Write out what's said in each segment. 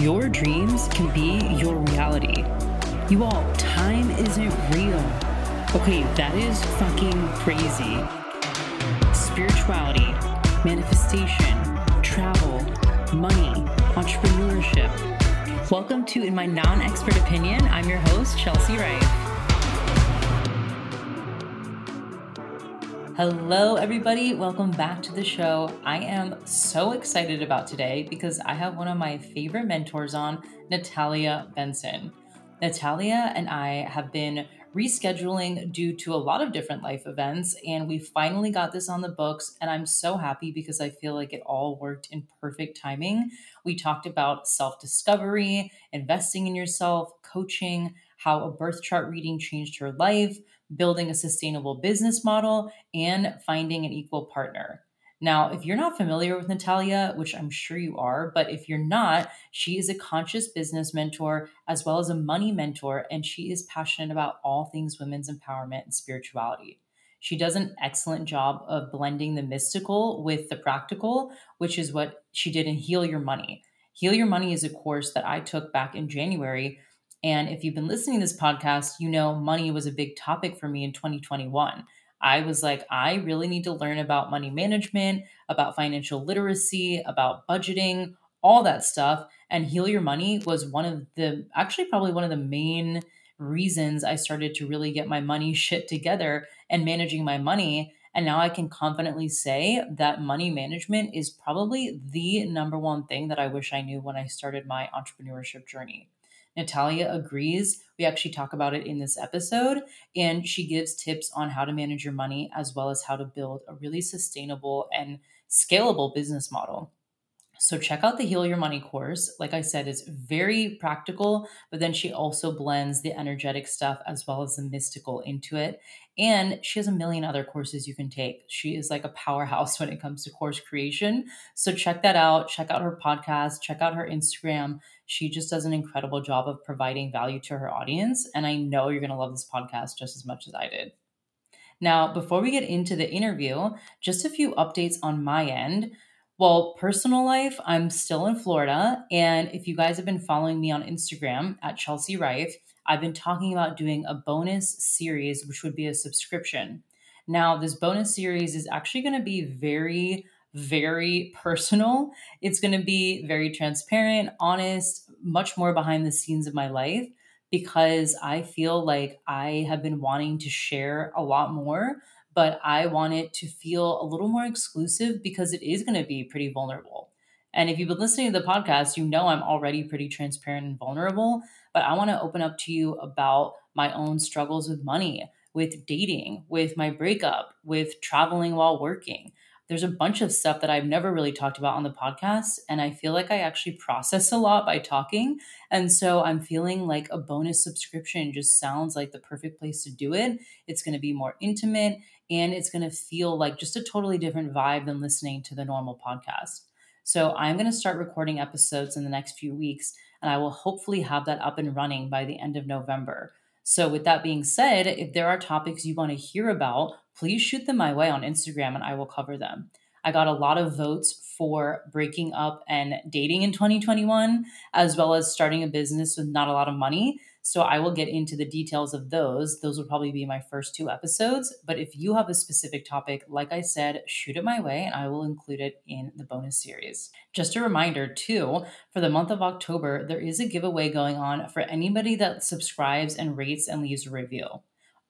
Your dreams can be your reality. You all, time isn't real. Okay, that is fucking crazy. Spirituality, manifestation, travel, money, entrepreneurship. Welcome to In My Non Expert Opinion. I'm your host, Chelsea Rife. Hello, everybody. Welcome back to the show. I am so excited about today because I have one of my favorite mentors on, Natalia Benson. Natalia and I have been rescheduling due to a lot of different life events, and we finally got this on the books. And I'm so happy because I feel like it all worked in perfect timing. We talked about self discovery, investing in yourself, coaching, how a birth chart reading changed her life building a sustainable business model, and finding an equal partner. Now, if you're not familiar with Natalia, which I'm sure you are, but if you're not, she is a conscious business mentor as well as a money mentor, and she is passionate about all things women's empowerment and spirituality. She does an excellent job of blending the mystical with the practical, which is what she did in Heal Your Money. Heal Your Money is a course that I took back in January and if you've been listening to this podcast, you know money was a big topic for me in 2021. I was like, I really need to learn about money management, about financial literacy, about budgeting, all that stuff. And Heal Your Money was one of the, actually, probably one of the main reasons I started to really get my money shit together and managing my money. And now I can confidently say that money management is probably the number one thing that I wish I knew when I started my entrepreneurship journey. Natalia agrees. We actually talk about it in this episode, and she gives tips on how to manage your money as well as how to build a really sustainable and scalable business model. So check out the Heal Your Money course. Like I said, it's very practical, but then she also blends the energetic stuff as well as the mystical into it. And she has a million other courses you can take. She is like a powerhouse when it comes to course creation. So check that out. Check out her podcast, check out her Instagram. She just does an incredible job of providing value to her audience. And I know you're going to love this podcast just as much as I did. Now, before we get into the interview, just a few updates on my end. Well, personal life, I'm still in Florida. And if you guys have been following me on Instagram at Chelsea Rife, I've been talking about doing a bonus series, which would be a subscription. Now, this bonus series is actually going to be very, very personal. It's going to be very transparent, honest, much more behind the scenes of my life because I feel like I have been wanting to share a lot more, but I want it to feel a little more exclusive because it is going to be pretty vulnerable. And if you've been listening to the podcast, you know I'm already pretty transparent and vulnerable, but I want to open up to you about my own struggles with money, with dating, with my breakup, with traveling while working. There's a bunch of stuff that I've never really talked about on the podcast. And I feel like I actually process a lot by talking. And so I'm feeling like a bonus subscription just sounds like the perfect place to do it. It's going to be more intimate and it's going to feel like just a totally different vibe than listening to the normal podcast. So I'm going to start recording episodes in the next few weeks, and I will hopefully have that up and running by the end of November. So, with that being said, if there are topics you want to hear about, please shoot them my way on Instagram and I will cover them. I got a lot of votes for breaking up and dating in 2021, as well as starting a business with not a lot of money. So I will get into the details of those. Those will probably be my first two episodes. But if you have a specific topic, like I said, shoot it my way and I will include it in the bonus series. Just a reminder, too, for the month of October, there is a giveaway going on for anybody that subscribes and rates and leaves a review.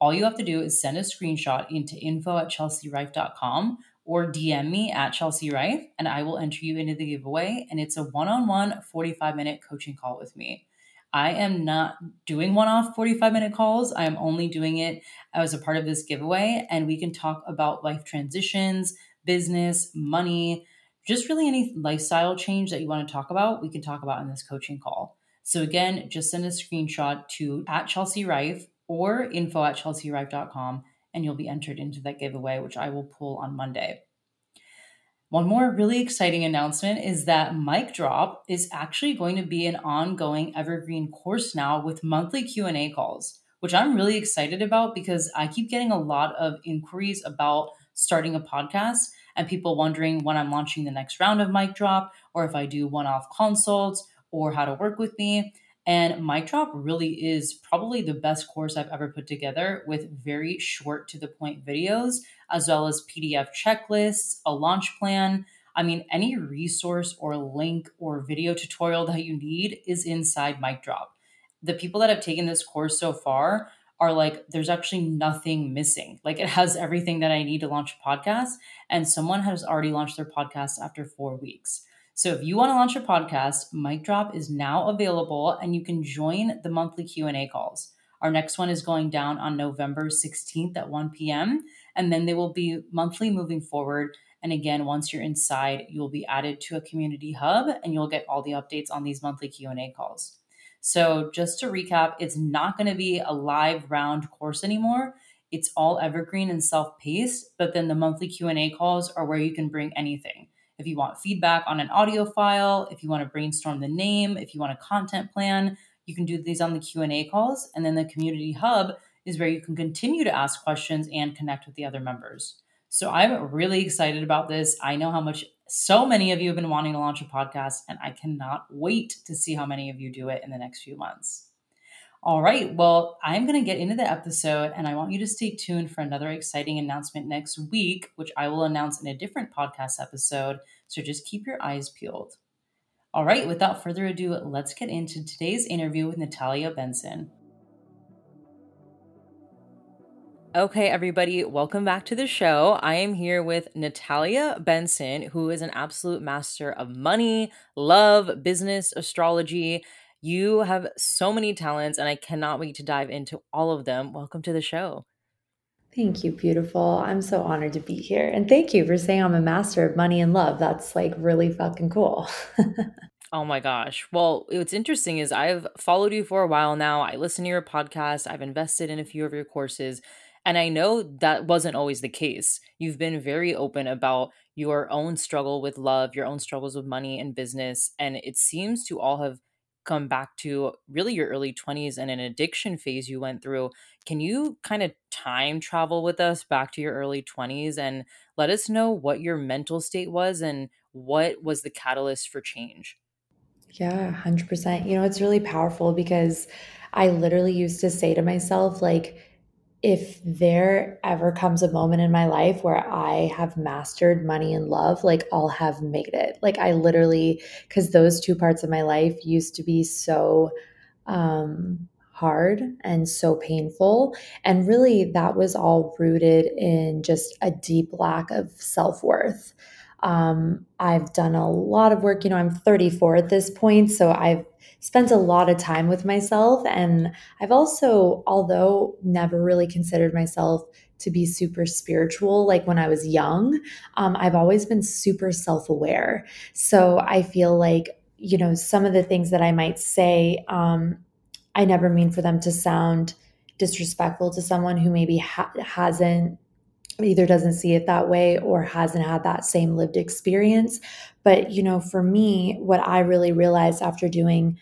All you have to do is send a screenshot into info at chelsearife.com or DM me at Chelsea Rife, and I will enter you into the giveaway. And it's a one on one 45 minute coaching call with me. I am not doing one off 45 minute calls. I am only doing it as a part of this giveaway. And we can talk about life transitions, business, money, just really any lifestyle change that you want to talk about, we can talk about in this coaching call. So again, just send a screenshot to at Chelsea Rife or info at chelsearife.com and you'll be entered into that giveaway, which I will pull on Monday. One more really exciting announcement is that Mic Drop is actually going to be an ongoing evergreen course now with monthly Q&A calls, which I'm really excited about because I keep getting a lot of inquiries about starting a podcast and people wondering when I'm launching the next round of Mic Drop or if I do one-off consults or how to work with me. And Mic Drop really is probably the best course I've ever put together with very short to the point videos, as well as PDF checklists, a launch plan. I mean, any resource or link or video tutorial that you need is inside Mic Drop. The people that have taken this course so far are like, there's actually nothing missing. Like, it has everything that I need to launch a podcast. And someone has already launched their podcast after four weeks. So if you want to launch a podcast, Mic Drop is now available and you can join the monthly Q&A calls. Our next one is going down on November 16th at 1 p.m. and then they will be monthly moving forward. And again, once you're inside, you will be added to a community hub and you'll get all the updates on these monthly Q&A calls. So just to recap, it's not going to be a live round course anymore. It's all evergreen and self-paced, but then the monthly Q&A calls are where you can bring anything if you want feedback on an audio file, if you want to brainstorm the name, if you want a content plan, you can do these on the Q&A calls and then the community hub is where you can continue to ask questions and connect with the other members. So I'm really excited about this. I know how much so many of you have been wanting to launch a podcast and I cannot wait to see how many of you do it in the next few months. All right. Well, I'm going to get into the episode and I want you to stay tuned for another exciting announcement next week, which I will announce in a different podcast episode. So just keep your eyes peeled. All right. Without further ado, let's get into today's interview with Natalia Benson. Okay, everybody, welcome back to the show. I am here with Natalia Benson, who is an absolute master of money, love, business, astrology you have so many talents, and I cannot wait to dive into all of them. Welcome to the show. Thank you, beautiful. I'm so honored to be here. And thank you for saying I'm a master of money and love. That's like really fucking cool. oh my gosh. Well, what's interesting is I've followed you for a while now. I listen to your podcast, I've invested in a few of your courses. And I know that wasn't always the case. You've been very open about your own struggle with love, your own struggles with money and business. And it seems to all have come back to really your early 20s and an addiction phase you went through. Can you kind of time travel with us back to your early 20s and let us know what your mental state was and what was the catalyst for change? Yeah, 100%. You know, it's really powerful because I literally used to say to myself, like, if there ever comes a moment in my life where I have mastered money and love, like I'll have made it. Like I literally, because those two parts of my life used to be so um, hard and so painful. And really, that was all rooted in just a deep lack of self worth. Um, I've done a lot of work. You know, I'm 34 at this point, so I've spent a lot of time with myself. And I've also, although never really considered myself to be super spiritual, like when I was young, um, I've always been super self aware. So I feel like, you know, some of the things that I might say, um, I never mean for them to sound disrespectful to someone who maybe ha- hasn't either doesn't see it that way or hasn't had that same lived experience. But, you know, for me, what I really realized after doing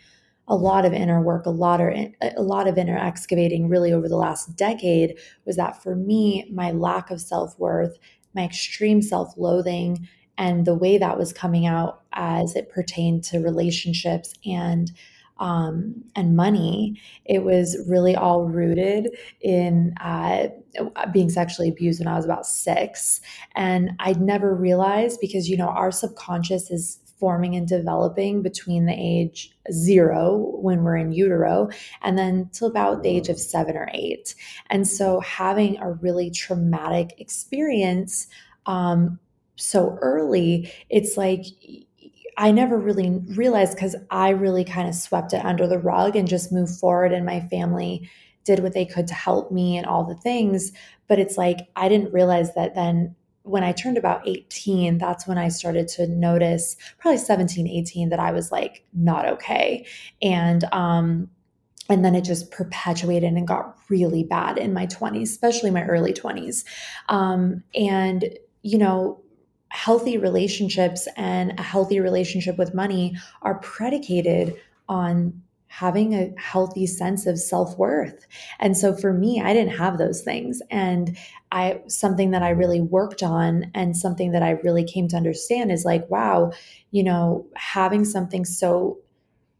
a lot of inner work, a lot of a lot of inner excavating really over the last decade was that for me, my lack of self-worth, my extreme self-loathing, and the way that was coming out as it pertained to relationships and um, and money, it was really all rooted in uh, being sexually abused when I was about six. And I'd never realized because, you know, our subconscious is forming and developing between the age zero when we're in utero and then till about the age of seven or eight. And so having a really traumatic experience um, so early, it's like I never really realized because I really kind of swept it under the rug and just moved forward, and my family did what they could to help me and all the things. But it's like I didn't realize that then when I turned about 18, that's when I started to notice, probably 17, 18, that I was like not okay. And, um, and then it just perpetuated and got really bad in my 20s, especially my early 20s. Um, and, you know, healthy relationships and a healthy relationship with money are predicated on having a healthy sense of self-worth. And so for me, I didn't have those things and I something that I really worked on and something that I really came to understand is like wow, you know, having something so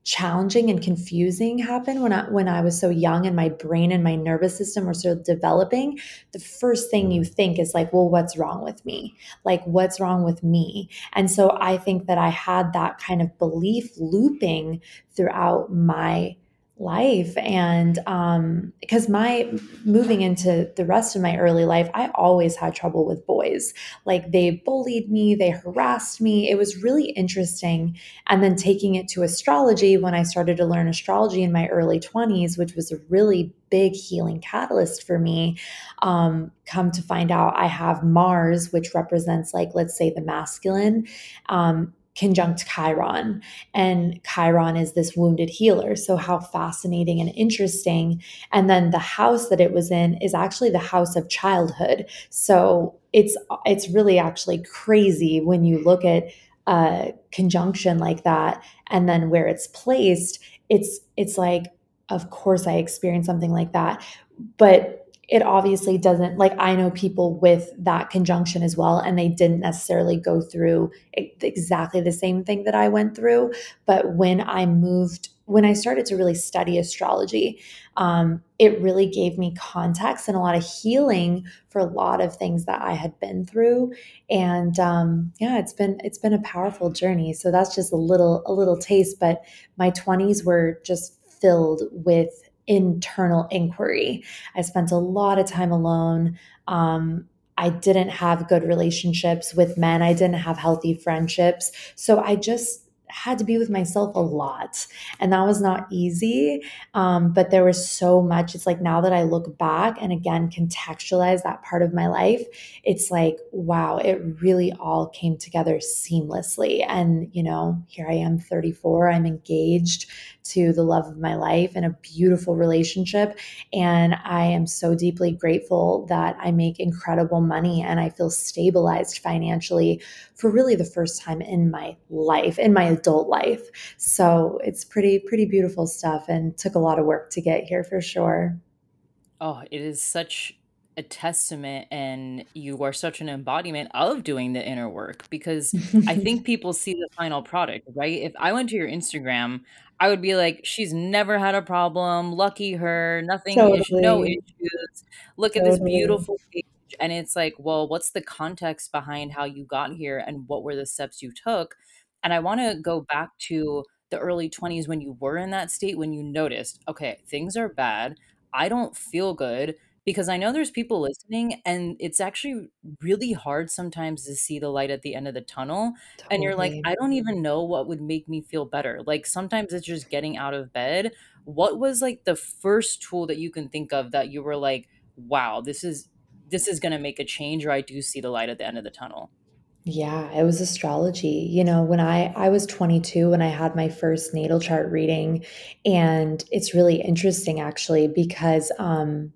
challenging and confusing happen when I when I was so young and my brain and my nervous system were of developing, the first thing you think is like, well, what's wrong with me? Like what's wrong with me? And so I think that I had that kind of belief looping throughout my life. And um because my moving into the rest of my early life i always had trouble with boys. Like they bullied me they harassed me. It was really interesting. And then taking it to astrology when i started to learn astrology in my early 20s which was a really big healing catalyst for me um come to find out i have mars which represents like let's say the masculine. Um conjunct Chiron. And Chiron is this wounded healer. So, how fascinating and interesting. And then the house that it was in is actually the house of childhood. So, it's it's really actually crazy when you look at a conjunction like that and then where it's placed it's it's like of course i experienced something like that but it obviously doesn't like I know people with that conjunction as well, and they didn't necessarily go through exactly the same thing that I went through. But when I moved, when I started to really study astrology, um, it really gave me context and a lot of healing for a lot of things that I had been through. And um, yeah, it's been it's been a powerful journey. So that's just a little a little taste. But my twenties were just filled with internal inquiry. I spent a lot of time alone. Um, I didn't have good relationships with men. I didn't have healthy friendships. So I just had to be with myself a lot and that was not easy um, but there was so much it's like now that i look back and again contextualize that part of my life it's like wow it really all came together seamlessly and you know here i am 34 i'm engaged to the love of my life and a beautiful relationship. And I am so deeply grateful that I make incredible money and I feel stabilized financially for really the first time in my life, in my adult life. So it's pretty, pretty beautiful stuff and took a lot of work to get here for sure. Oh, it is such a testament and you are such an embodiment of doing the inner work because I think people see the final product, right? If I went to your Instagram, I would be like, she's never had a problem. Lucky her. Nothing, is, no issues. Look at this beautiful page. And it's like, well, what's the context behind how you got here and what were the steps you took? And I want to go back to the early 20s when you were in that state, when you noticed, okay, things are bad. I don't feel good because I know there's people listening and it's actually really hard sometimes to see the light at the end of the tunnel and you're like, I don't even know what would make me feel better. Like sometimes it's just getting out of bed. What was like the first tool that you can think of that you were like, wow, this is this is going to make a change or I do see the light at the end of the tunnel? Yeah, it was astrology. You know, when I I was 22 when I had my first natal chart reading, and it's really interesting actually because um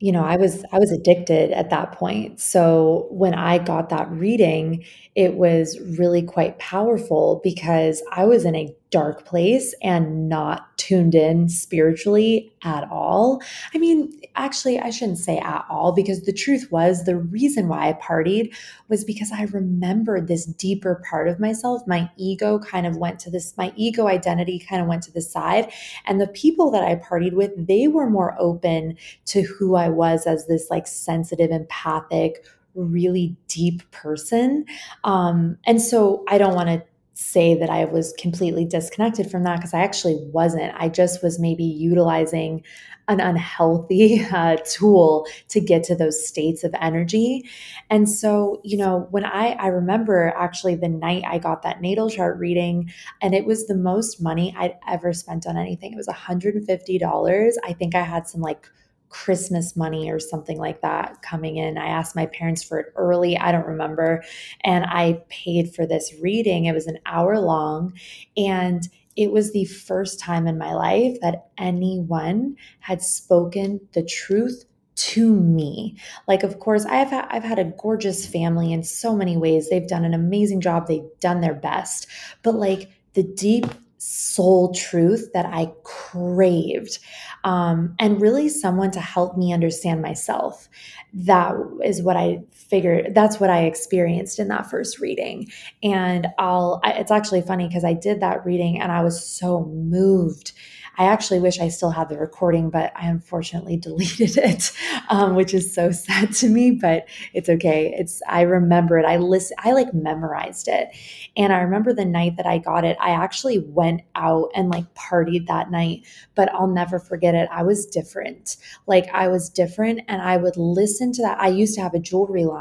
you know, I was I was addicted at that point. So when I got that reading, it was really quite powerful because I was in a dark place and not tuned in spiritually at all. I mean, actually, I shouldn't say at all because the truth was the reason why I partied was because I remembered this deeper part of myself. My ego kind of went to this, my ego identity kind of went to the side. And the people that I partied with, they were more open to who I was as this like sensitive, empathic, really deep person. Um, and so I don't want to say that I was completely disconnected from that because I actually wasn't. I just was maybe utilizing an unhealthy uh, tool to get to those states of energy. And so, you know, when I I remember actually the night I got that natal chart reading, and it was the most money I'd ever spent on anything. It was $150. I think I had some like Christmas money or something like that coming in. I asked my parents for it early. I don't remember. And I paid for this reading. It was an hour long. And it was the first time in my life that anyone had spoken the truth to me. Like of course I've I've had a gorgeous family in so many ways. They've done an amazing job. They've done their best. But like the deep soul truth that I craved, um, and really someone to help me understand myself. That is what I figured. That's what I experienced in that first reading. And I'll, I, it's actually funny because I did that reading and I was so moved I actually wish I still had the recording, but I unfortunately deleted it, um, which is so sad to me. But it's okay. It's I remember it. I list. I like memorized it, and I remember the night that I got it. I actually went out and like partied that night, but I'll never forget it. I was different. Like I was different, and I would listen to that. I used to have a jewelry line,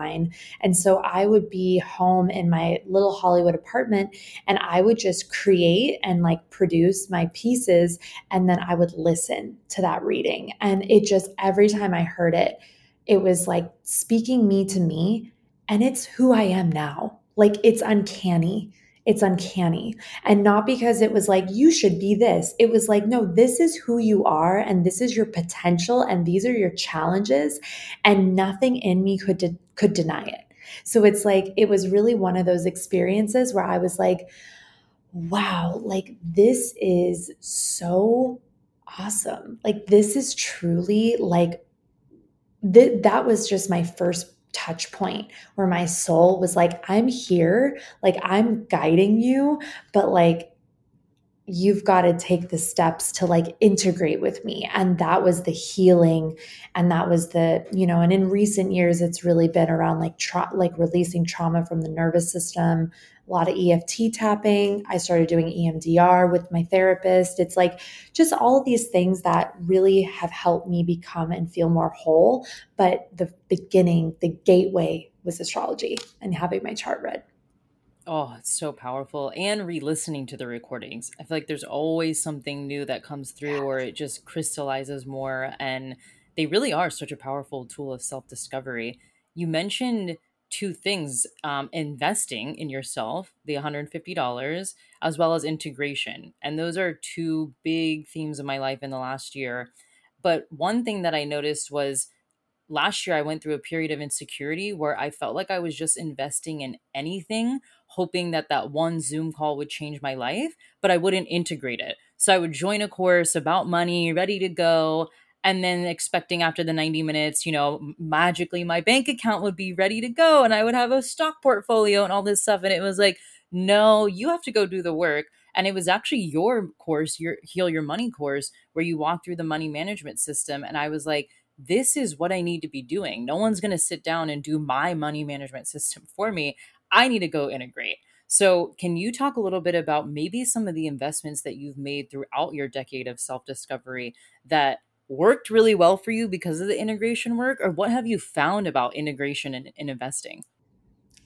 and so I would be home in my little Hollywood apartment, and I would just create and like produce my pieces and then I would listen to that reading. And it just, every time I heard it, it was like speaking me to me. And it's who I am now. Like it's uncanny. It's uncanny. And not because it was like, you should be this. It was like, no, this is who you are. And this is your potential. And these are your challenges. And nothing in me could, de- could deny it. So it's like, it was really one of those experiences where I was like, wow, like this is so awesome. Like this is truly like th- that was just my first touch point where my soul was like I'm here, like I'm guiding you, but like you've got to take the steps to like integrate with me. And that was the healing and that was the you know and in recent years it's really been around like tra- like releasing trauma from the nervous system a lot of EFT tapping. I started doing EMDR with my therapist. It's like just all of these things that really have helped me become and feel more whole. But the beginning the gateway was astrology and having my chart read Oh, it's so powerful. And re listening to the recordings. I feel like there's always something new that comes through or it just crystallizes more. And they really are such a powerful tool of self discovery. You mentioned two things um, investing in yourself, the $150, as well as integration. And those are two big themes of my life in the last year. But one thing that I noticed was last year I went through a period of insecurity where I felt like I was just investing in anything, hoping that that one Zoom call would change my life, but I wouldn't integrate it. So I would join a course about money, ready to go, and then expecting after the 90 minutes, you know, magically my bank account would be ready to go and I would have a stock portfolio and all this stuff. And it was like, no, you have to go do the work. And it was actually your course, your Heal Your Money course, where you walk through the money management system. And I was like, this is what I need to be doing. No one's going to sit down and do my money management system for me. I need to go integrate. So, can you talk a little bit about maybe some of the investments that you've made throughout your decade of self discovery that worked really well for you because of the integration work? Or what have you found about integration in, in investing?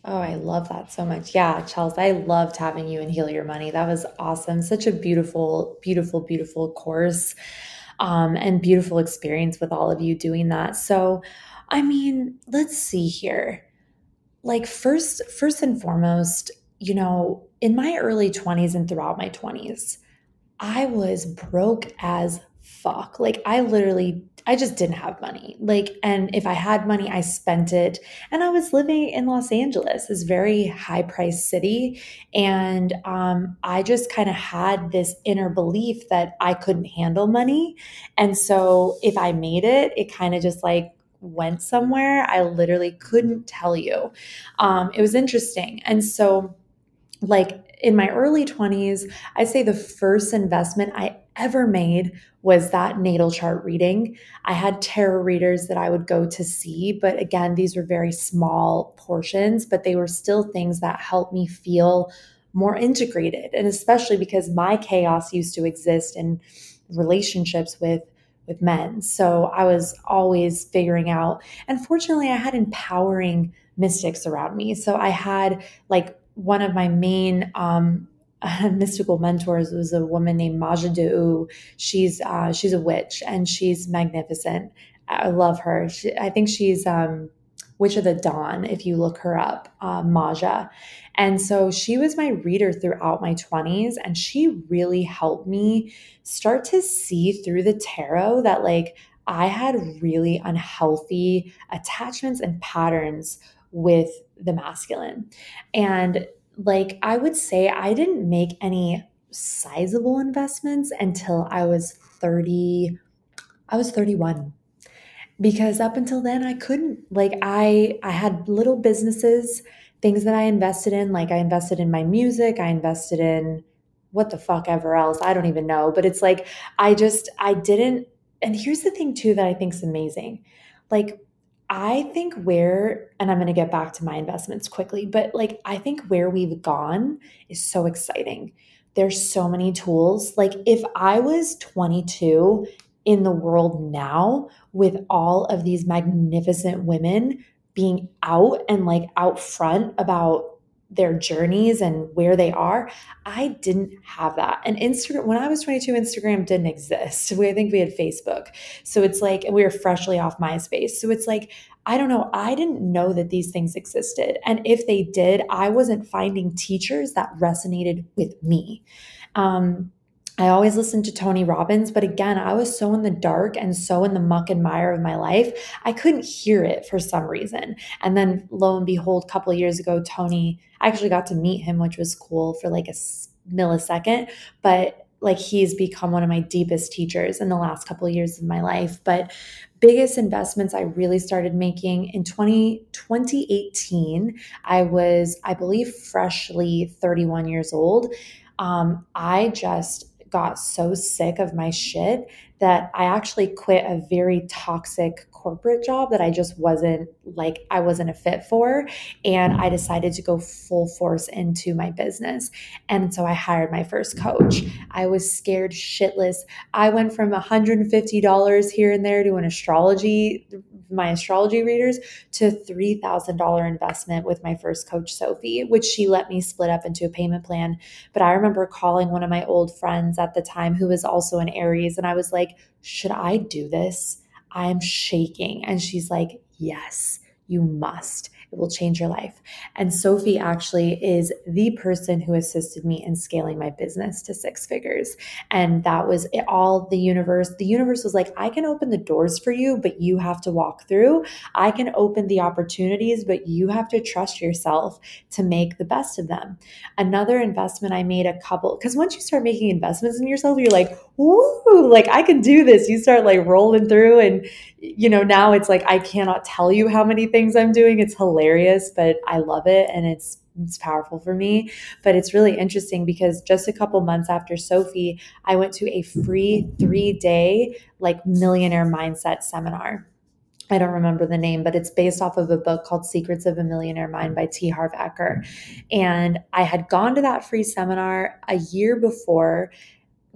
Oh, I love that so much. Yeah, Chelsea, I loved having you and Heal Your Money. That was awesome. Such a beautiful, beautiful, beautiful course um, and beautiful experience with all of you doing that. So, I mean, let's see here. Like first, first and foremost, you know, in my early 20s and throughout my 20s, I was broke as fuck. Like I literally I just didn't have money. Like and if I had money, I spent it. And I was living in Los Angeles, this very high priced city, and um I just kind of had this inner belief that I couldn't handle money. And so if I made it, it kind of just like went somewhere. I literally couldn't tell you. Um it was interesting. And so like in my early 20s, I'd say the first investment I ever made was that natal chart reading. I had tarot readers that I would go to see, but again, these were very small portions, but they were still things that helped me feel more integrated. And especially because my chaos used to exist in relationships with with men. So I was always figuring out. And fortunately, I had empowering mystics around me. So I had like one of my main um, mystical mentors was a woman named Maja De'u. She's uh, she's a witch and she's magnificent. I love her. She, I think she's um, Witch of the Dawn. If you look her up, uh, Maja. And so she was my reader throughout my 20s, and she really helped me start to see through the tarot that like I had really unhealthy attachments and patterns with the masculine. And like I would say I didn't make any sizable investments until I was 30 I was 31 because up until then I couldn't like I I had little businesses things that I invested in like I invested in my music I invested in what the fuck ever else I don't even know but it's like I just I didn't and here's the thing too that I think is amazing. Like I think where and I'm going to get back to my investments quickly but like I think where we've gone is so exciting. There's so many tools. Like if I was 22 in the world now with all of these magnificent women being out and like out front about their journeys and where they are. I didn't have that. And Instagram, when I was 22, Instagram didn't exist. We, I think we had Facebook. So it's like, we were freshly off MySpace. So it's like, I don't know. I didn't know that these things existed. And if they did, I wasn't finding teachers that resonated with me. Um, I always listened to Tony Robbins, but again, I was so in the dark and so in the muck and mire of my life, I couldn't hear it for some reason. And then lo and behold, a couple years ago, Tony, I actually got to meet him, which was cool for like a millisecond, but like he's become one of my deepest teachers in the last couple of years of my life. But biggest investments I really started making in 20, 2018, I was, I believe, freshly 31 years old. Um, I just got so sick of my shit that I actually quit a very toxic corporate job that I just wasn't like I wasn't a fit for and I decided to go full force into my business. And so I hired my first coach. I was scared shitless. I went from $150 here and there to an astrology my astrology readers to $3,000 investment with my first coach, Sophie, which she let me split up into a payment plan. But I remember calling one of my old friends at the time who was also an Aries, and I was like, Should I do this? I'm shaking. And she's like, Yes, you must. It will change your life. And Sophie actually is the person who assisted me in scaling my business to six figures. And that was it, all the universe. The universe was like, I can open the doors for you, but you have to walk through. I can open the opportunities, but you have to trust yourself to make the best of them. Another investment I made a couple, because once you start making investments in yourself, you're like, like I can do this. You start like rolling through and you know, now it's like I cannot tell you how many things I'm doing. It's hilarious, but I love it and it's it's powerful for me. But it's really interesting because just a couple months after Sophie, I went to a free three day like millionaire mindset seminar. I don't remember the name, but it's based off of a book called Secrets of a Millionaire Mind by T. Harv Eker. And I had gone to that free seminar a year before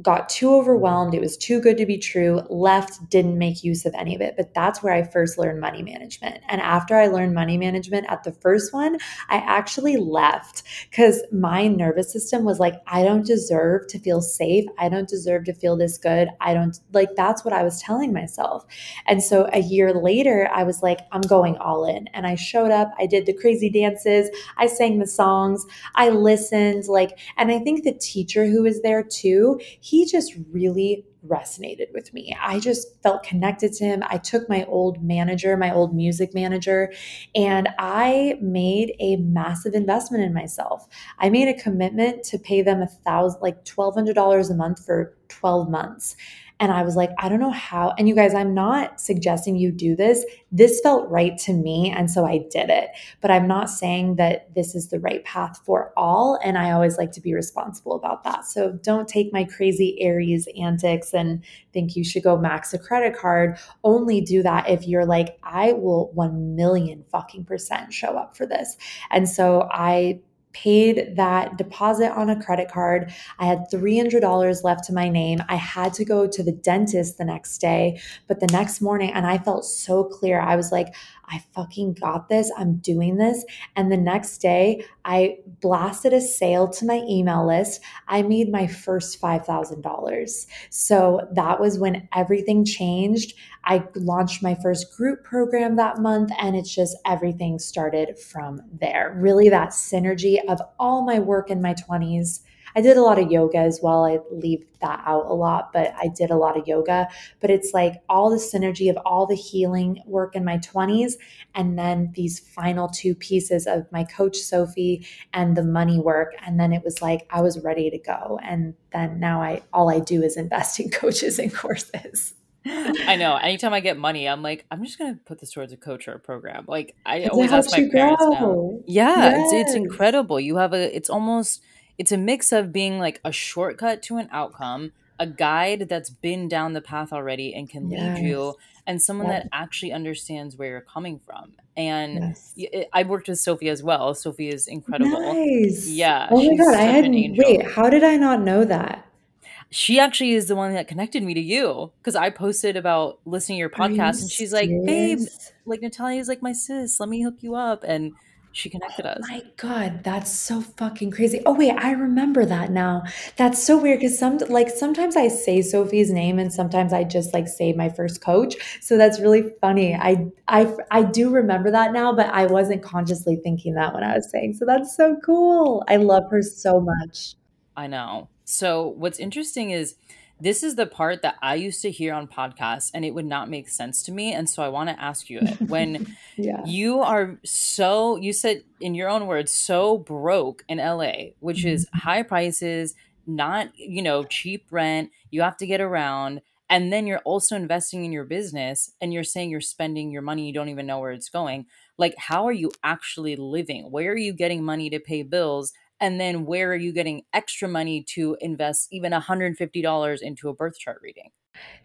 got too overwhelmed. It was too good to be true, left, didn't make use of any of it. But that's where I first learned money management. And after I learned money management at the first one, I actually left because my nervous system was like, I don't deserve to feel safe. I don't deserve to feel this good. I don't like that's what I was telling myself. And so a year later, I was like, I'm going all in. And I showed up, I did the crazy dances, I sang the songs, I listened, like, and I think the teacher who was there too he just really resonated with me. I just felt connected to him. I took my old manager, my old music manager, and I made a massive investment in myself. I made a commitment to pay them a thousand, like $1,200 a month for 12 months. And I was like, I don't know how. And you guys, I'm not suggesting you do this. This felt right to me. And so I did it. But I'm not saying that this is the right path for all. And I always like to be responsible about that. So don't take my crazy Aries antics and think you should go max a credit card. Only do that if you're like, I will 1 million fucking percent show up for this. And so I paid that deposit on a credit card. I had $300 left to my name. I had to go to the dentist the next day, but the next morning, and I felt so clear. I was like, I fucking got this. I'm doing this. And the next day, I blasted a sale to my email list. I made my first $5,000. So that was when everything changed. I launched my first group program that month, and it's just everything started from there. Really, that synergy of all my work in my 20s I did a lot of yoga as well. I leave that out a lot, but I did a lot of yoga. But it's like all the synergy of all the healing work in my 20s and then these final two pieces of my coach Sophie and the money work and then it was like I was ready to go and then now I all I do is invest in coaches and courses. I know. Anytime I get money, I'm like, I'm just gonna put this towards a coach or a program. Like I always ask my parents now. Yeah, yes. it's it's incredible. You have a it's almost it's a mix of being like a shortcut to an outcome, a guide that's been down the path already and can yes. lead you, and someone that actually understands where you're coming from. And yes. Eh, I worked with Sophie as well. Sophie is incredible. Nice. Yeah. Oh my god, I hadn't. Wait, how did I not know that? she actually is the one that connected me to you because I posted about listening to your podcast, and she's like, "Babe, like Natalia is like my sis. Let me hook you up." And she connected oh us. My God, that's so fucking crazy. Oh wait, I remember that now. That's so weird because some like sometimes I say Sophie's name and sometimes I just like say my first coach. So that's really funny. I I I do remember that now, but I wasn't consciously thinking that when I was saying. So that's so cool. I love her so much. I know. So what's interesting is this is the part that I used to hear on podcasts and it would not make sense to me. And so I want to ask you it. When yeah. you are so, you said in your own words, so broke in LA, which mm-hmm. is high prices, not, you know, cheap rent, you have to get around. And then you're also investing in your business and you're saying you're spending your money, you don't even know where it's going. Like, how are you actually living? Where are you getting money to pay bills? And then where are you getting extra money to invest even $150 into a birth chart reading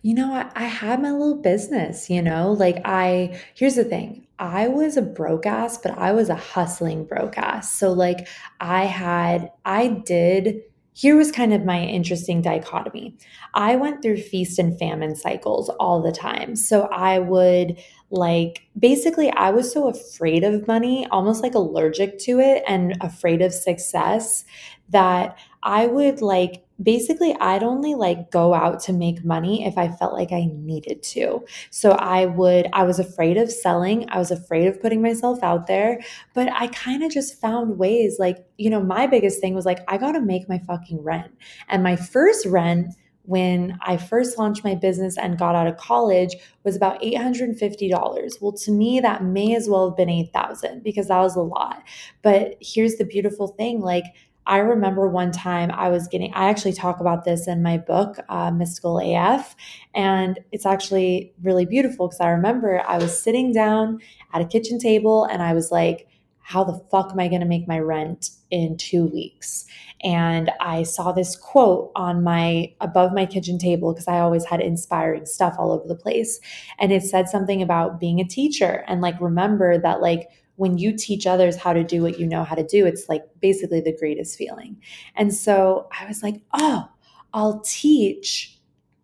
you know I, I had my little business you know like i here's the thing i was a broke ass but i was a hustling broke ass so like i had i did here was kind of my interesting dichotomy. I went through feast and famine cycles all the time. So I would like basically I was so afraid of money, almost like allergic to it and afraid of success that I would like basically I'd only like go out to make money if I felt like I needed to. So I would I was afraid of selling, I was afraid of putting myself out there, but I kind of just found ways like, you know, my biggest thing was like I got to make my fucking rent. And my first rent when I first launched my business and got out of college was about $850. Well, to me that may as well have been 8,000 because that was a lot. But here's the beautiful thing, like I remember one time I was getting, I actually talk about this in my book, uh, Mystical AF. And it's actually really beautiful because I remember I was sitting down at a kitchen table and I was like, how the fuck am I going to make my rent in two weeks? And I saw this quote on my above my kitchen table because I always had inspiring stuff all over the place. And it said something about being a teacher and like remember that like when you teach others how to do what you know how to do, it's like basically the greatest feeling. And so I was like, oh, I'll teach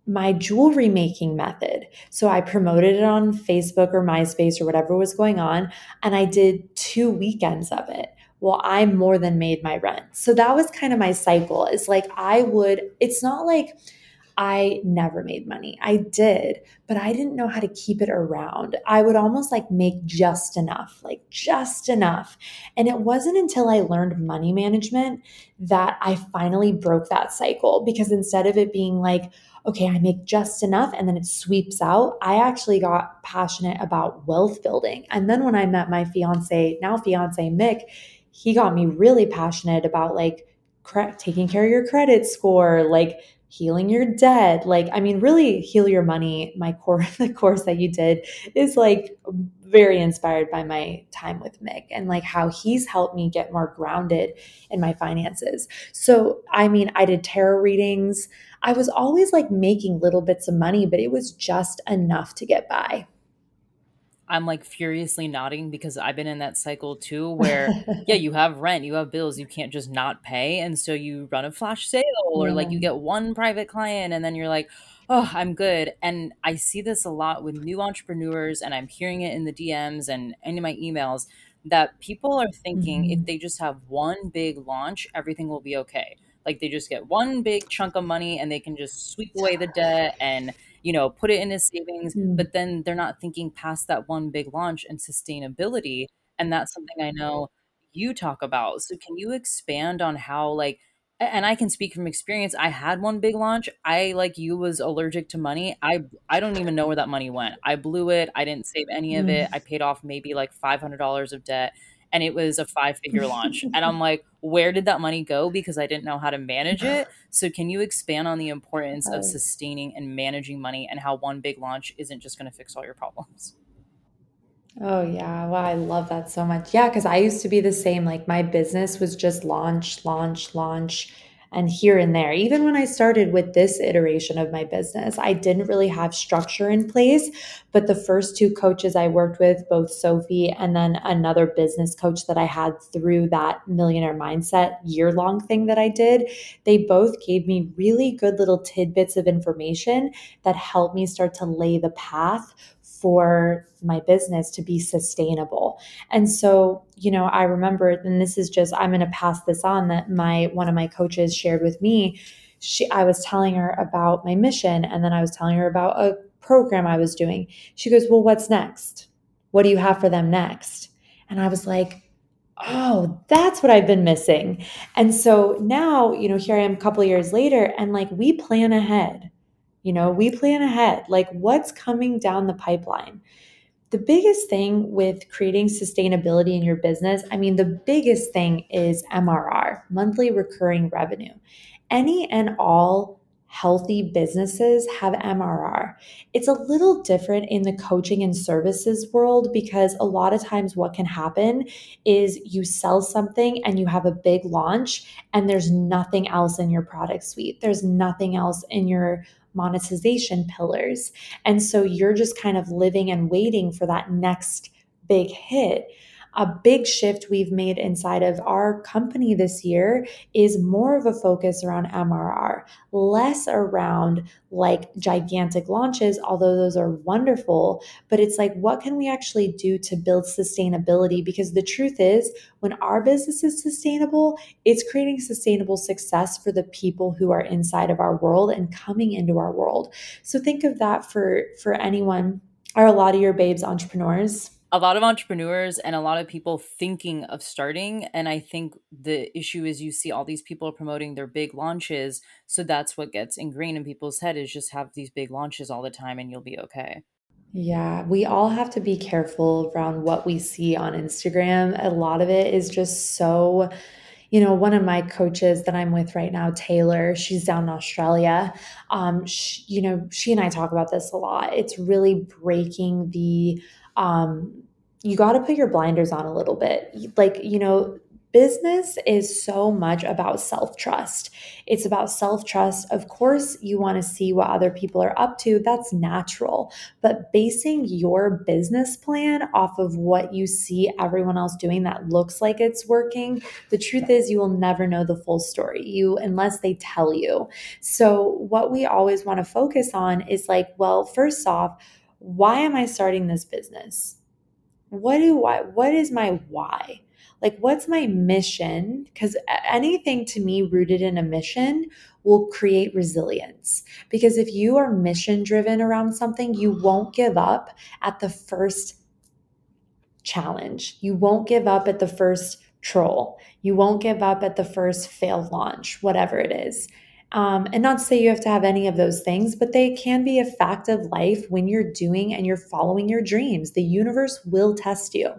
my jewelry making method. So I promoted it on Facebook or MySpace or whatever was going on. And I did two weekends of it. Well, I more than made my rent. So that was kind of my cycle. It's like I would, it's not like, I never made money. I did, but I didn't know how to keep it around. I would almost like make just enough, like just enough. And it wasn't until I learned money management that I finally broke that cycle because instead of it being like, okay, I make just enough and then it sweeps out, I actually got passionate about wealth building. And then when I met my fiance, now fiance Mick, he got me really passionate about like taking care of your credit score, like healing your debt. Like i mean really heal your money. My core the course that you did is like very inspired by my time with mick and like how he's helped me get more grounded in my finances. So i mean i did tarot readings i was always like making little bits of money but it was just enough to get by I'm like furiously nodding because I've been in that cycle too where yeah, you have rent, you have bills, you can't just not pay and so you run a flash sale or yeah. like you get one private client and then you're like, "Oh, I'm good." And I see this a lot with new entrepreneurs and I'm hearing it in the DMs and in my emails that people are thinking mm-hmm. if they just have one big launch, everything will be okay. Like they just get one big chunk of money and they can just sweep away the debt and you know, put it in his savings, mm. but then they're not thinking past that one big launch and sustainability. And that's something I know you talk about. So can you expand on how like and I can speak from experience. I had one big launch. I like you was allergic to money. I I don't even know where that money went. I blew it. I didn't save any of it. I paid off maybe like $500 of debt and it was a five-figure launch. And I'm like, where did that money go because I didn't know how to manage it? So can you expand on the importance of sustaining and managing money and how one big launch isn't just going to fix all your problems? Oh yeah, wow, I love that so much. Yeah, because I used to be the same. Like my business was just launch, launch, launch, and here and there. Even when I started with this iteration of my business, I didn't really have structure in place. But the first two coaches I worked with, both Sophie and then another business coach that I had through that millionaire mindset year long thing that I did, they both gave me really good little tidbits of information that helped me start to lay the path for my business to be sustainable. And so, you know, I remember, and this is just, I'm going to pass this on that my, one of my coaches shared with me. She, I was telling her about my mission, and then I was telling her about a program I was doing. She goes, Well, what's next? What do you have for them next? And I was like, Oh, that's what I've been missing. And so now, you know, here I am a couple years later, and like we plan ahead you know, we plan ahead, like what's coming down the pipeline. The biggest thing with creating sustainability in your business, I mean, the biggest thing is MRR, monthly recurring revenue. Any and all healthy businesses have MRR. It's a little different in the coaching and services world because a lot of times what can happen is you sell something and you have a big launch and there's nothing else in your product suite. There's nothing else in your monetization pillars. And so you're just kind of living and waiting for that next big hit a big shift we've made inside of our company this year is more of a focus around MRR, less around like gigantic launches, although those are wonderful. But it's like, what can we actually do to build sustainability? Because the truth is, when our business is sustainable, it's creating sustainable success for the people who are inside of our world and coming into our world. So think of that for for anyone. Are a lot of your babes entrepreneurs? A lot of entrepreneurs and a lot of people thinking of starting and i think the issue is you see all these people promoting their big launches so that's what gets ingrained in people's head is just have these big launches all the time and you'll be okay yeah, we all have to be careful around what we see on Instagram. A lot of it is just so, you know, one of my coaches that I'm with right now, Taylor, she's down in Australia. Um, she, you know, she and I talk about this a lot. It's really breaking the um, you got to put your blinders on a little bit. Like, you know, business is so much about self trust. It's about self trust. Of course, you want to see what other people are up to. That's natural. But basing your business plan off of what you see everyone else doing that looks like it's working, the truth is you will never know the full story. You unless they tell you. So, what we always want to focus on is like, well, first off, why am I starting this business? What do I, what is my why? Like, what's my mission? Because anything to me rooted in a mission will create resilience. Because if you are mission driven around something, you won't give up at the first challenge. You won't give up at the first troll. You won't give up at the first failed launch, whatever it is. Um, and not to say you have to have any of those things, but they can be a fact of life when you're doing and you're following your dreams. The universe will test you.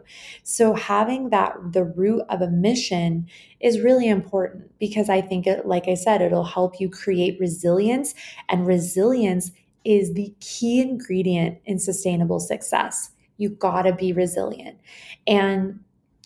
So, having that, the root of a mission is really important because I think, it, like I said, it'll help you create resilience. And resilience is the key ingredient in sustainable success. You gotta be resilient. And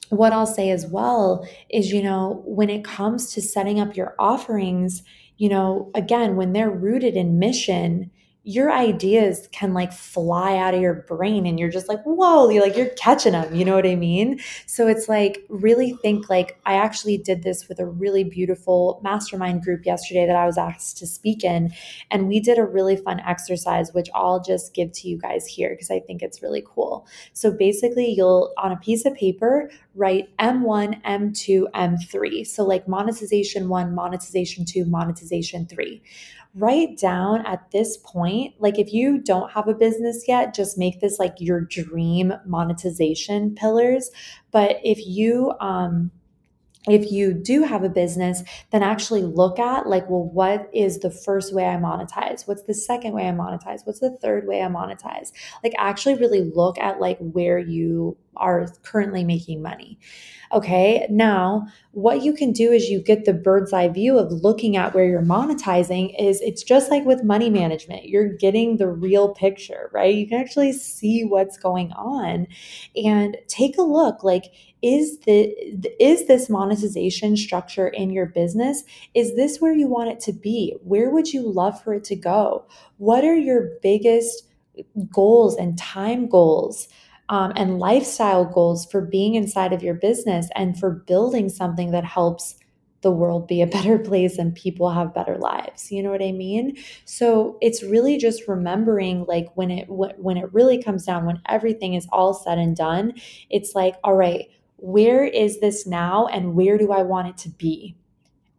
what I'll say as well is, you know, when it comes to setting up your offerings, you know, again, when they're rooted in mission, your ideas can like fly out of your brain and you're just like whoa you're like you're catching them you know what i mean? So it's like really think like i actually did this with a really beautiful mastermind group yesterday that i was asked to speak in and we did a really fun exercise which i'll just give to you guys here because i think it's really cool. So basically you'll on a piece of paper write m1 m2 m3 so like monetization 1 monetization 2 monetization 3 write down at this point, like if you don't have a business yet, just make this like your dream monetization pillars. But if you, um, if you do have a business, then actually look at like, well, what is the first way I monetize? What's the second way I monetize? What's the third way I monetize? Like, actually, really look at like where you are currently making money. Okay, now what you can do is you get the bird's eye view of looking at where you're monetizing is it's just like with money management. You're getting the real picture, right? You can actually see what's going on and take a look like is the is this monetization structure in your business? Is this where you want it to be? Where would you love for it to go? What are your biggest goals and time goals um, and lifestyle goals for being inside of your business and for building something that helps the world be a better place and people have better lives? You know what i mean? So it's really just remembering like when it when it really comes down when everything is all said and done it's like all right where is this now and where do i want it to be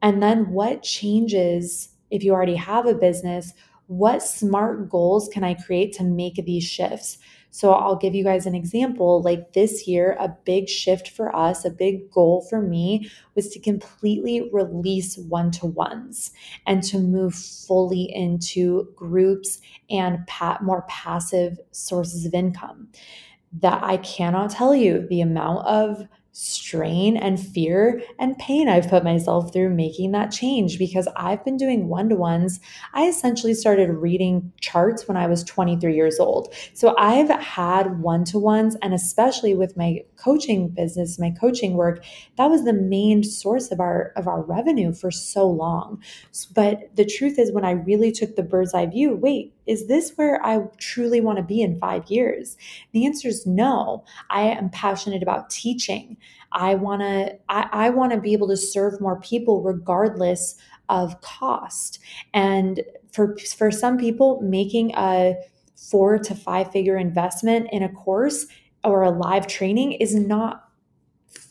and then what changes if you already have a business what smart goals can i create to make these shifts so I'll give you guys an example. Like this year, a big shift for us, a big goal for me was to completely release one to ones and to move fully into groups and pat more passive sources of income. That I cannot tell you the amount of strain and fear and pain I've put myself through making that change because I've been doing one to ones. I essentially started reading charts when I was 23 years old. So I've had one to ones, and especially with my coaching business, my coaching work, that was the main source of our of our revenue for so long. But the truth is, when I really took the bird's eye view, wait, is this where I truly want to be in five years? The answer is no. I am passionate about teaching. I want to I, I want to be able to serve more people regardless of cost. And for for some people, making a four to five figure investment in a course or a live training is not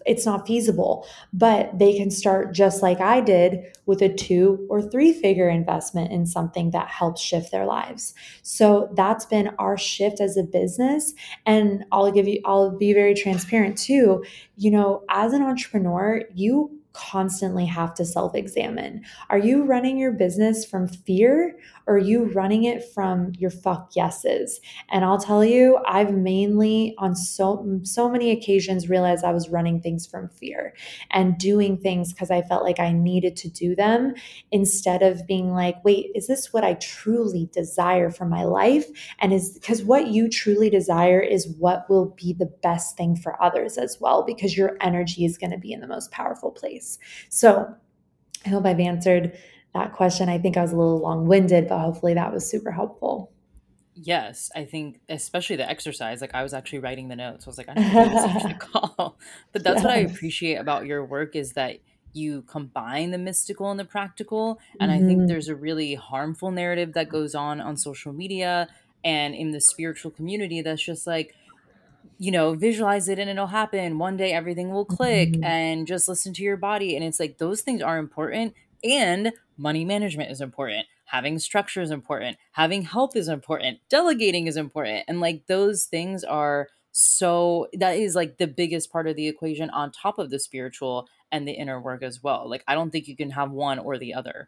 it's not feasible but they can start just like i did with a two or three figure investment in something that helps shift their lives. So that's been our shift as a business. And i'll give you i'll be very transparent too. You know as an entrepreneur you constantly have to self examine. Are you running your business from fear or are you running it from your fuck yeses? And I'll tell you, I've mainly on so so many occasions realized I was running things from fear and doing things because I felt like I needed to do them instead of being like, wait, is this what I truly desire for my life? And is because what you truly desire is what will be the best thing for others as well, because your energy is going to be in the most powerful place. So I hope I've answered that question. I think I was a little long winded, but hopefully that was super helpful. Yes, I think especially the exercise. Like I was actually writing the notes. I was like, I need to do this after the call. But that's yes. what I appreciate about your work is that you combine the mystical and the practical. And mm-hmm. I think mm-hmm. there's a really harmful narrative that goes on on social media and in the spiritual community that's just like, you know, visualize it and it'll happen. One day everything will click mm-hmm. and just listen to your body. And it's like those things are important and money management is important. Having structure is important. Having help is important. Delegating is important. And like those things are so that is like the biggest part of the equation on top of the spiritual and the inner work as well. Like I don't think you can have one or the other.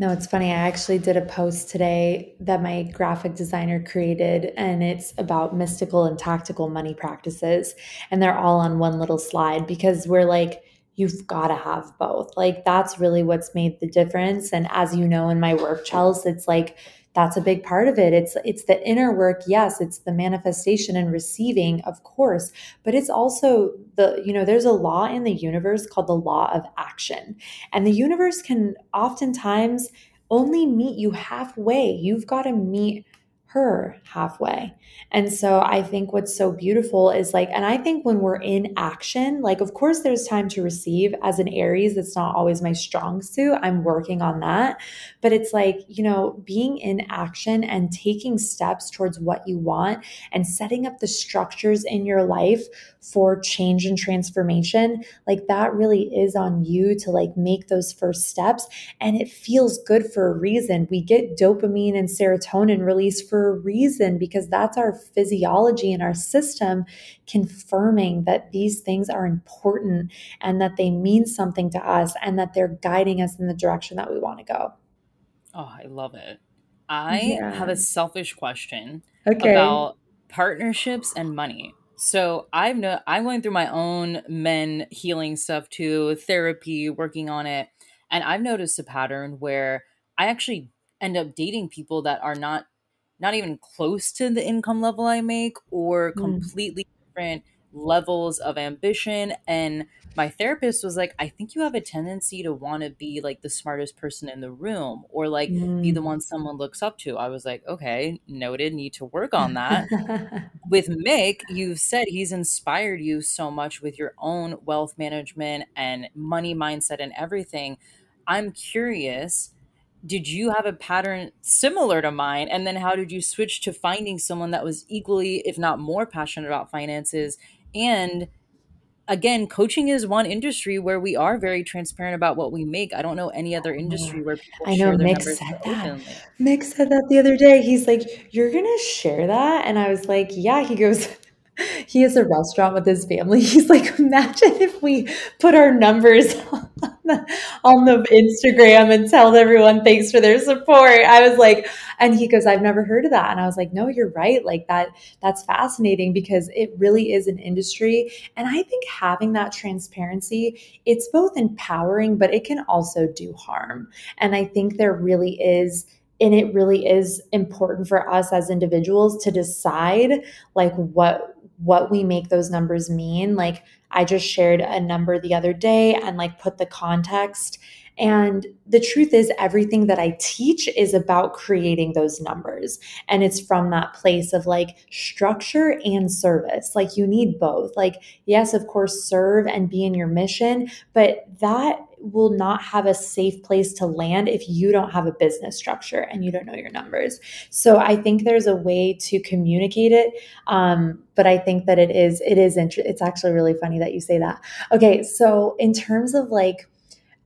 No, it's funny. I actually did a post today that my graphic designer created, and it's about mystical and tactical money practices. And they're all on one little slide because we're like, you've got to have both. Like that's really what's made the difference. And as you know, in my work, Chelsea, it's like that's a big part of it. It's it's the inner work, yes, it's the manifestation and receiving, of course, but it's also the, you know, there's a law in the universe called the law of action. And the universe can oftentimes only meet you halfway. You've got to meet her halfway. And so I think what's so beautiful is like, and I think when we're in action, like, of course, there's time to receive as an Aries. That's not always my strong suit. I'm working on that. But it's like, you know, being in action and taking steps towards what you want and setting up the structures in your life for change and transformation, like that really is on you to like make those first steps. And it feels good for a reason. We get dopamine and serotonin released for for a reason because that's our physiology and our system confirming that these things are important and that they mean something to us and that they're guiding us in the direction that we want to go. Oh, I love it. I have a selfish question Okay. about partnerships and money. So I've no I'm going through my own men healing stuff too, therapy, working on it. And I've noticed a pattern where I actually end up dating people that are not not even close to the income level I make or Mm, completely different levels of ambition and my therapist was like, I think you have a tendency to want to be like the smartest person in the room or like be the mm. one someone looks up to. I was like, okay, noted, need to work on that. With Mick, you've said he's inspired you so much with your own wealth management and money mindset and everything. I'm curious, did you have a pattern similar to mine? And then how did you switch to finding someone that was equally, if not more, passionate about finances? And again, coaching is one industry where we are very transparent about what we make. I don't know any other industry where people I know Mick said that. Mick said that the other day. He's like, You're gonna share that? And I was like, Yeah. He goes, He has a restaurant with his family. He's like, Imagine if we put our numbers on the, on the Instagram and tell everyone thanks for their support. I was like, and he goes, I've never heard of that. And I was like, No, you're right. Like that, that's fascinating because it really is an industry. And I think having that transparency it's both empowering, but it can also do harm. And I think there really is and it really is important for us as individuals to decide like what what we make those numbers mean. Like I just shared a number the other day and like put the context and the truth is, everything that I teach is about creating those numbers. And it's from that place of like structure and service. Like you need both. Like, yes, of course, serve and be in your mission, but that will not have a safe place to land if you don't have a business structure and you don't know your numbers. So I think there's a way to communicate it. Um, but I think that it is, it is, int- it's actually really funny that you say that. Okay. So in terms of like,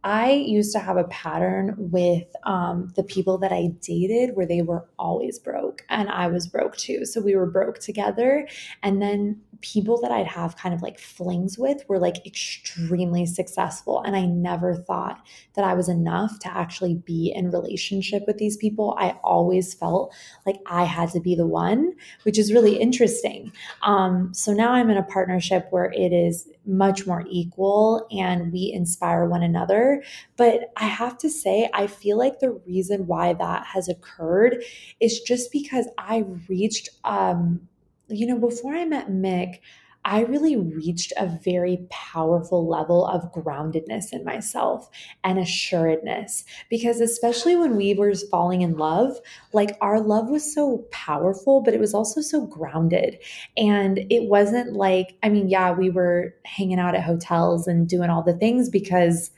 I used to have a pattern with um, the people that I dated where they were always broke and I was broke too. So we were broke together. And then people that I'd have kind of like flings with were like extremely successful. And I never thought that I was enough to actually be in relationship with these people. I always felt like I had to be the one, which is really interesting. Um, so now I'm in a partnership where it is much more equal and we inspire one another. But I have to say, I feel like the reason why that has occurred is just because I reached, um, you know, before I met Mick, I really reached a very powerful level of groundedness in myself and assuredness. Because, especially when we were falling in love, like our love was so powerful, but it was also so grounded. And it wasn't like, I mean, yeah, we were hanging out at hotels and doing all the things because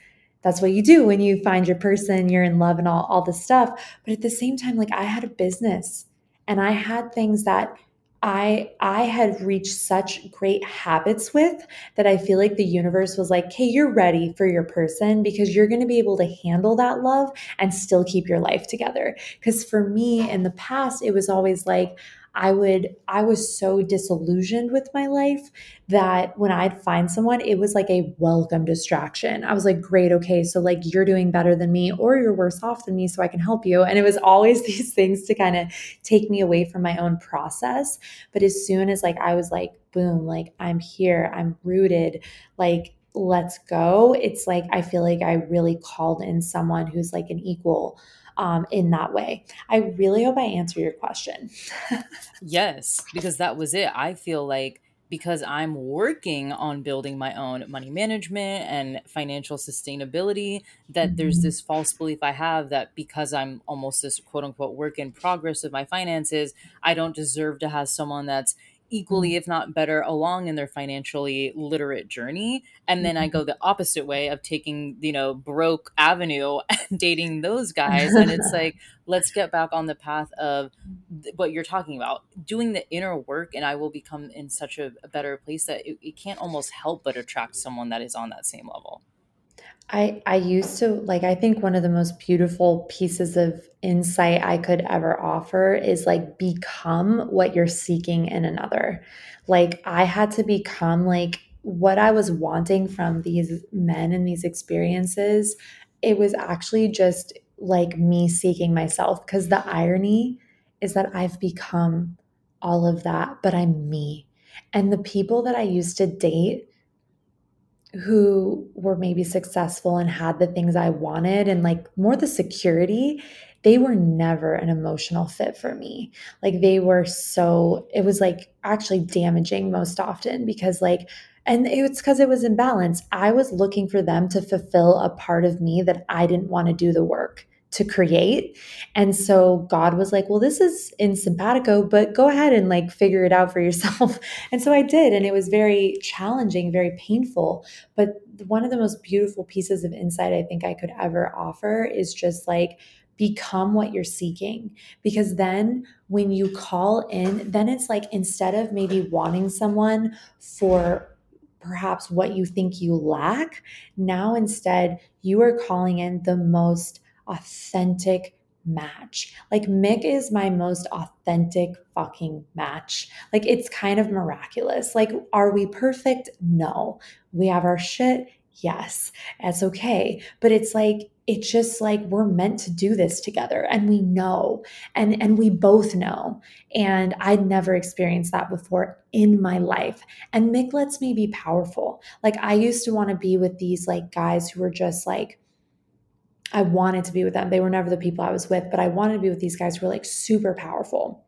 that's what you do when you find your person, you're in love and all, all this stuff. But at the same time, like I had a business and I had things that I I had reached such great habits with that I feel like the universe was like, "Hey, you're ready for your person because you're going to be able to handle that love and still keep your life together." Cuz for me in the past, it was always like I would I was so disillusioned with my life that when I'd find someone, it was like a welcome distraction. I was like, great, okay, so like you're doing better than me or you're worse off than me, so I can help you. And it was always these things to kind of take me away from my own process. But as soon as like I was like, boom, like I'm here, I'm rooted, like let's go. It's like I feel like I really called in someone who's like an equal um, in that way. I really hope I answer your question. Yes, because that was it. I feel like because I'm working on building my own money management and financial sustainability, that there's Mhm. this false belief I have that because I'm almost this quote unquote work in progress of my finances, I don't deserve to have someone that's equally, mm-hmm. if not better, along in their financially literate journey. And then I go mm-hmm. the opposite way of taking, you know, broke avenue and dating those guys. And it's like, let's get back on the path of th- what you're talking about doing the inner work and i will become in such a, a better place that it, it can't almost help but attract someone that is on that same level I I used to like I think one of the most beautiful pieces of insight I could ever offer is like become what you're seeking in another. Like I had to become like what I was wanting from these men and these experiences. It was actually just like me seeking myself because the irony is that I've become all of that, but I'm me. And the people that I used to date who were maybe successful and had the things I wanted and like more the security, they were never an emotional fit for me. Like they were so, it was like actually damaging most often because like, and it's because it was imbalance. I was looking for them to fulfill a part of me that I didn't want to do the work to create. And so God was like, well, this is in simpatico, but go ahead and like figure it out for yourself. And so I did. And it was very challenging, very painful. But one of the most beautiful pieces of insight I think I could ever offer is just like, become what you're seeking because then when you call in then it's like instead of maybe wanting someone for perhaps what you think you lack now instead you are calling in the most authentic match. Like Mick is my most authentic fucking match. Like it's kind of miraculous. Like, are we perfect? No. We have our shit. Yes. That's okay. But it's like, it's just like we're meant to do this together and we know and and we both know and i'd never experienced that before in my life and mick lets me be powerful like i used to want to be with these like guys who were just like I wanted to be with them. They were never the people I was with, but I wanted to be with these guys who were like super powerful.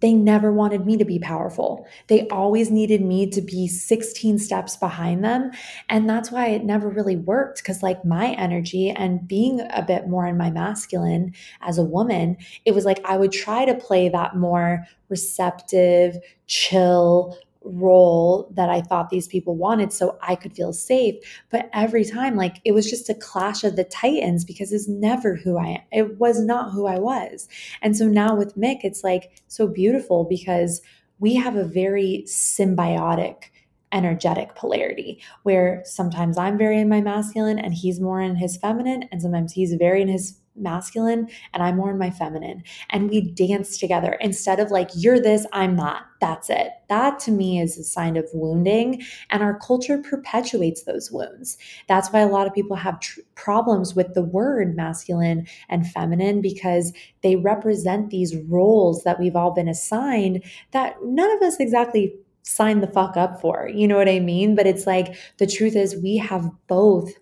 They never wanted me to be powerful. They always needed me to be 16 steps behind them. And that's why it never really worked because, like, my energy and being a bit more in my masculine as a woman, it was like I would try to play that more receptive, chill, role that I thought these people wanted so I could feel safe. But every time, like it was just a clash of the titans because it's never who I. It was not who I was. And so now with Mick, it's like so beautiful because we have a very symbiotic energetic polarity where sometimes I'm very in my masculine and he's more in his feminine, and sometimes he's very in his masculine and I'm more in my feminine. And we dance together instead of like, you're this, I'm not. That's it. That to me is a sign of wounding. And our culture perpetuates those wounds. That's why a lot of people have tr- problems with the word masculine and feminine because they represent these roles that we've all been assigned that none of us exactly sign the fuck up for. You know what I mean? But it's like the truth is we have both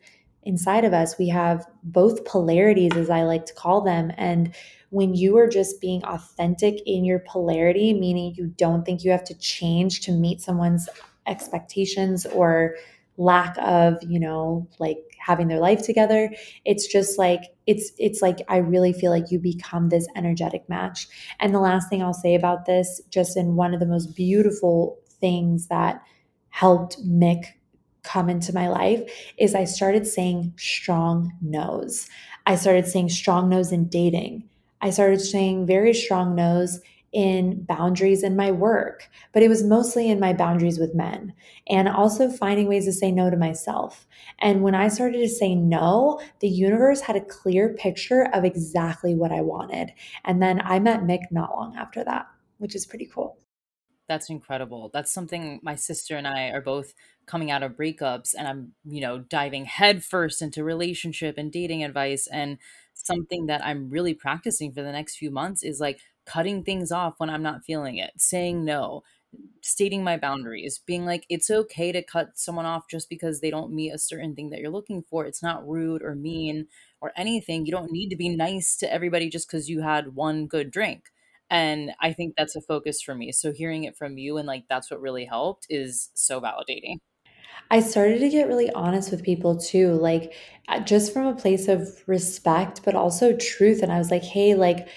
inside of us. We have both polarities, as I like to call them. And when you are just being authentic in your polarity, meaning you don't think you have to change to meet someone's expectations or lack of, you know, like having their life together, it's just like it's it's like I really feel like you become this energetic match. And the last thing I'll say about this, just in one of the most beautiful things that helped Mick come into my life is I started saying strong no's. I started saying strong no's in dating. I started saying very strong no's in boundaries in my work, but it was mostly in my boundaries with men and also finding ways to say no to myself. And when I started to say no, the universe had a clear picture of exactly what I wanted. And then I met Mick not long after that, which is pretty cool. That's incredible. That's something my sister and I are both coming out of breakups and I'm, you know, diving headfirst into relationship and dating advice and something that I'm really practicing for the next few months is like cutting things off when I'm not feeling it, saying no, stating my boundaries, being like it's okay to cut someone off just because they don't meet a certain thing that you're looking for. It's not rude or mean or anything. You don't need to be nice to everybody just cuz you had one good drink and I think that's a focus for me. So hearing it from you and like that's what really helped is so validating. I started to get really honest with people too, like uh, just from a place of respect, but also truth. And I was like, hey, like,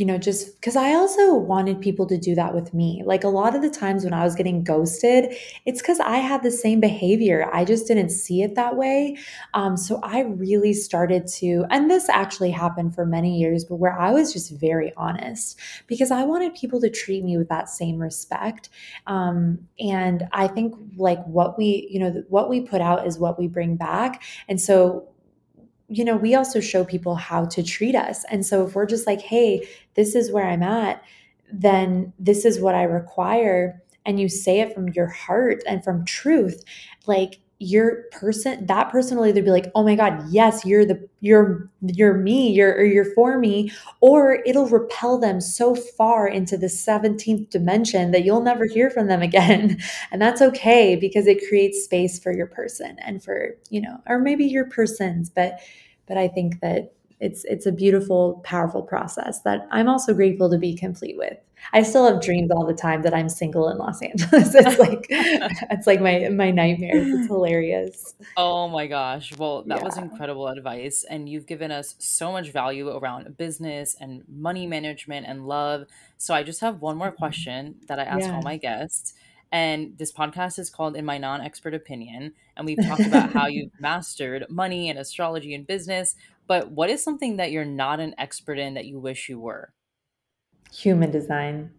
you know, just because I also wanted people to do that with me. Like a lot of the times when I was getting ghosted, it's because I had the same behavior. I just didn't see it that way. Um, so I really started to, and this actually happened for many years, but where I was just very honest because I wanted people to treat me with that same respect. Um, and I think like what we, you know, what we put out is what we bring back. And so you know, we also show people how to treat us. And so if we're just like, hey, this is where I'm at, then this is what I require, and you say it from your heart and from truth, like your person that person will either be like oh my god yes you're the you're you're me you're or you're for me or it'll repel them so far into the 17th dimension that you'll never hear from them again. And that's okay because it creates space for your person and for you know or maybe your persons but but i think that it's it's a beautiful powerful process that i'm also grateful to be complete with I still have dreams all the time that I'm single in Los Angeles. It's like it's like my my nightmares. It's hilarious. Oh my gosh. Well, that was incredible advice and you've given us so much value around business and money management and love. So I just have one more mm-hmm. question that I ask all my guests. And this podcast is called In My Non Expert Opinion. And we've talked about how you've mastered money and astrology and business. But what is something that you're not an expert in that you wish you were? Human design.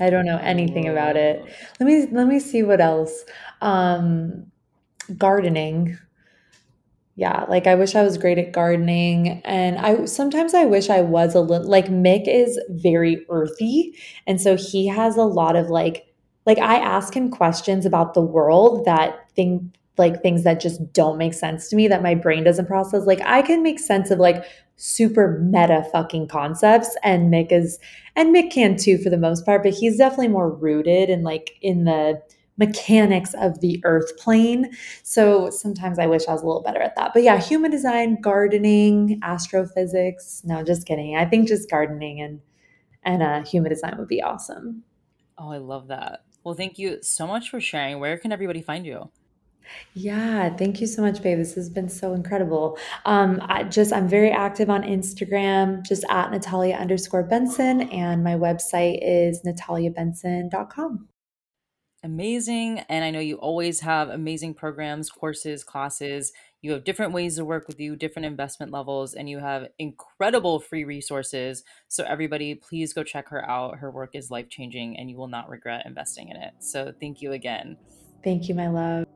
I don't know anything about it. Let me let me see what else. Um, gardening. Yeah, like I wish I was great at gardening and I sometimes I wish I was a little like Mick is very earthy and so he has a lot of like like I ask him questions about the world that thing like things that just don't make sense to me that my brain doesn't process. Like I can make sense of like super meta fucking concepts and Mick is and Mick can too for the most part, but he's definitely more rooted in like in the mechanics of the earth plane. So sometimes I wish I was a little better at that. But yeah, human design, gardening, astrophysics. No, just kidding. I think just gardening and and uh, human design would be awesome. Oh, I love that. Well, thank you so much for sharing. Where can everybody find you? Yeah, thank you so much, babe. This has been so incredible. Um, I just I'm very active on Instagram, just at Natalia underscore Benson, and my website is nataliabenson.com. Amazing. And I know you always have amazing programs, courses, classes. You have different ways to work with you, different investment levels, and you have incredible free resources. So, everybody, please go check her out. Her work is life changing, and you will not regret investing in it. So, thank you again. Thank you, my love.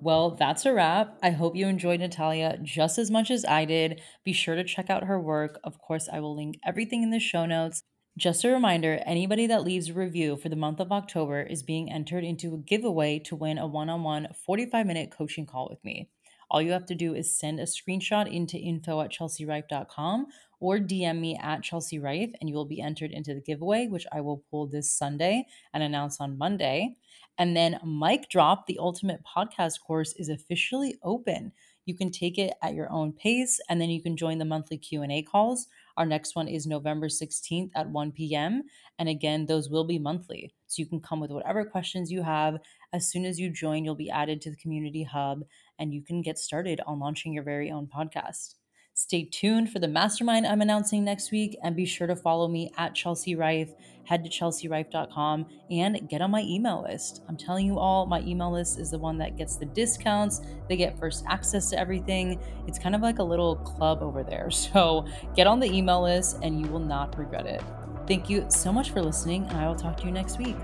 Well, that's a wrap. I hope you enjoyed Natalia just as much as I did. Be sure to check out her work. Of course, I will link everything in the show notes. Just a reminder anybody that leaves a review for the month of October is being entered into a giveaway to win a one on one 45 minute coaching call with me. All you have to do is send a screenshot into info at chelsearife.com or DM me at Chelsea Rife, and you will be entered into the giveaway, which I will pull this Sunday and announce on Monday. And then Mic Drop, the ultimate podcast course, is officially open. You can take it at your own pace, and then you can join the monthly Q&A calls. Our next one is November 16th at 1 p.m. And again, those will be monthly. So you can come with whatever questions you have. As soon as you join, you'll be added to the community hub and you can get started on launching your very own podcast. Stay tuned for the mastermind I'm announcing next week and be sure to follow me at Chelsea Rife. Head to chelsearife.com and get on my email list. I'm telling you all, my email list is the one that gets the discounts. They get first access to everything. It's kind of like a little club over there. So get on the email list and you will not regret it. Thank you so much for listening, and I will talk to you next week.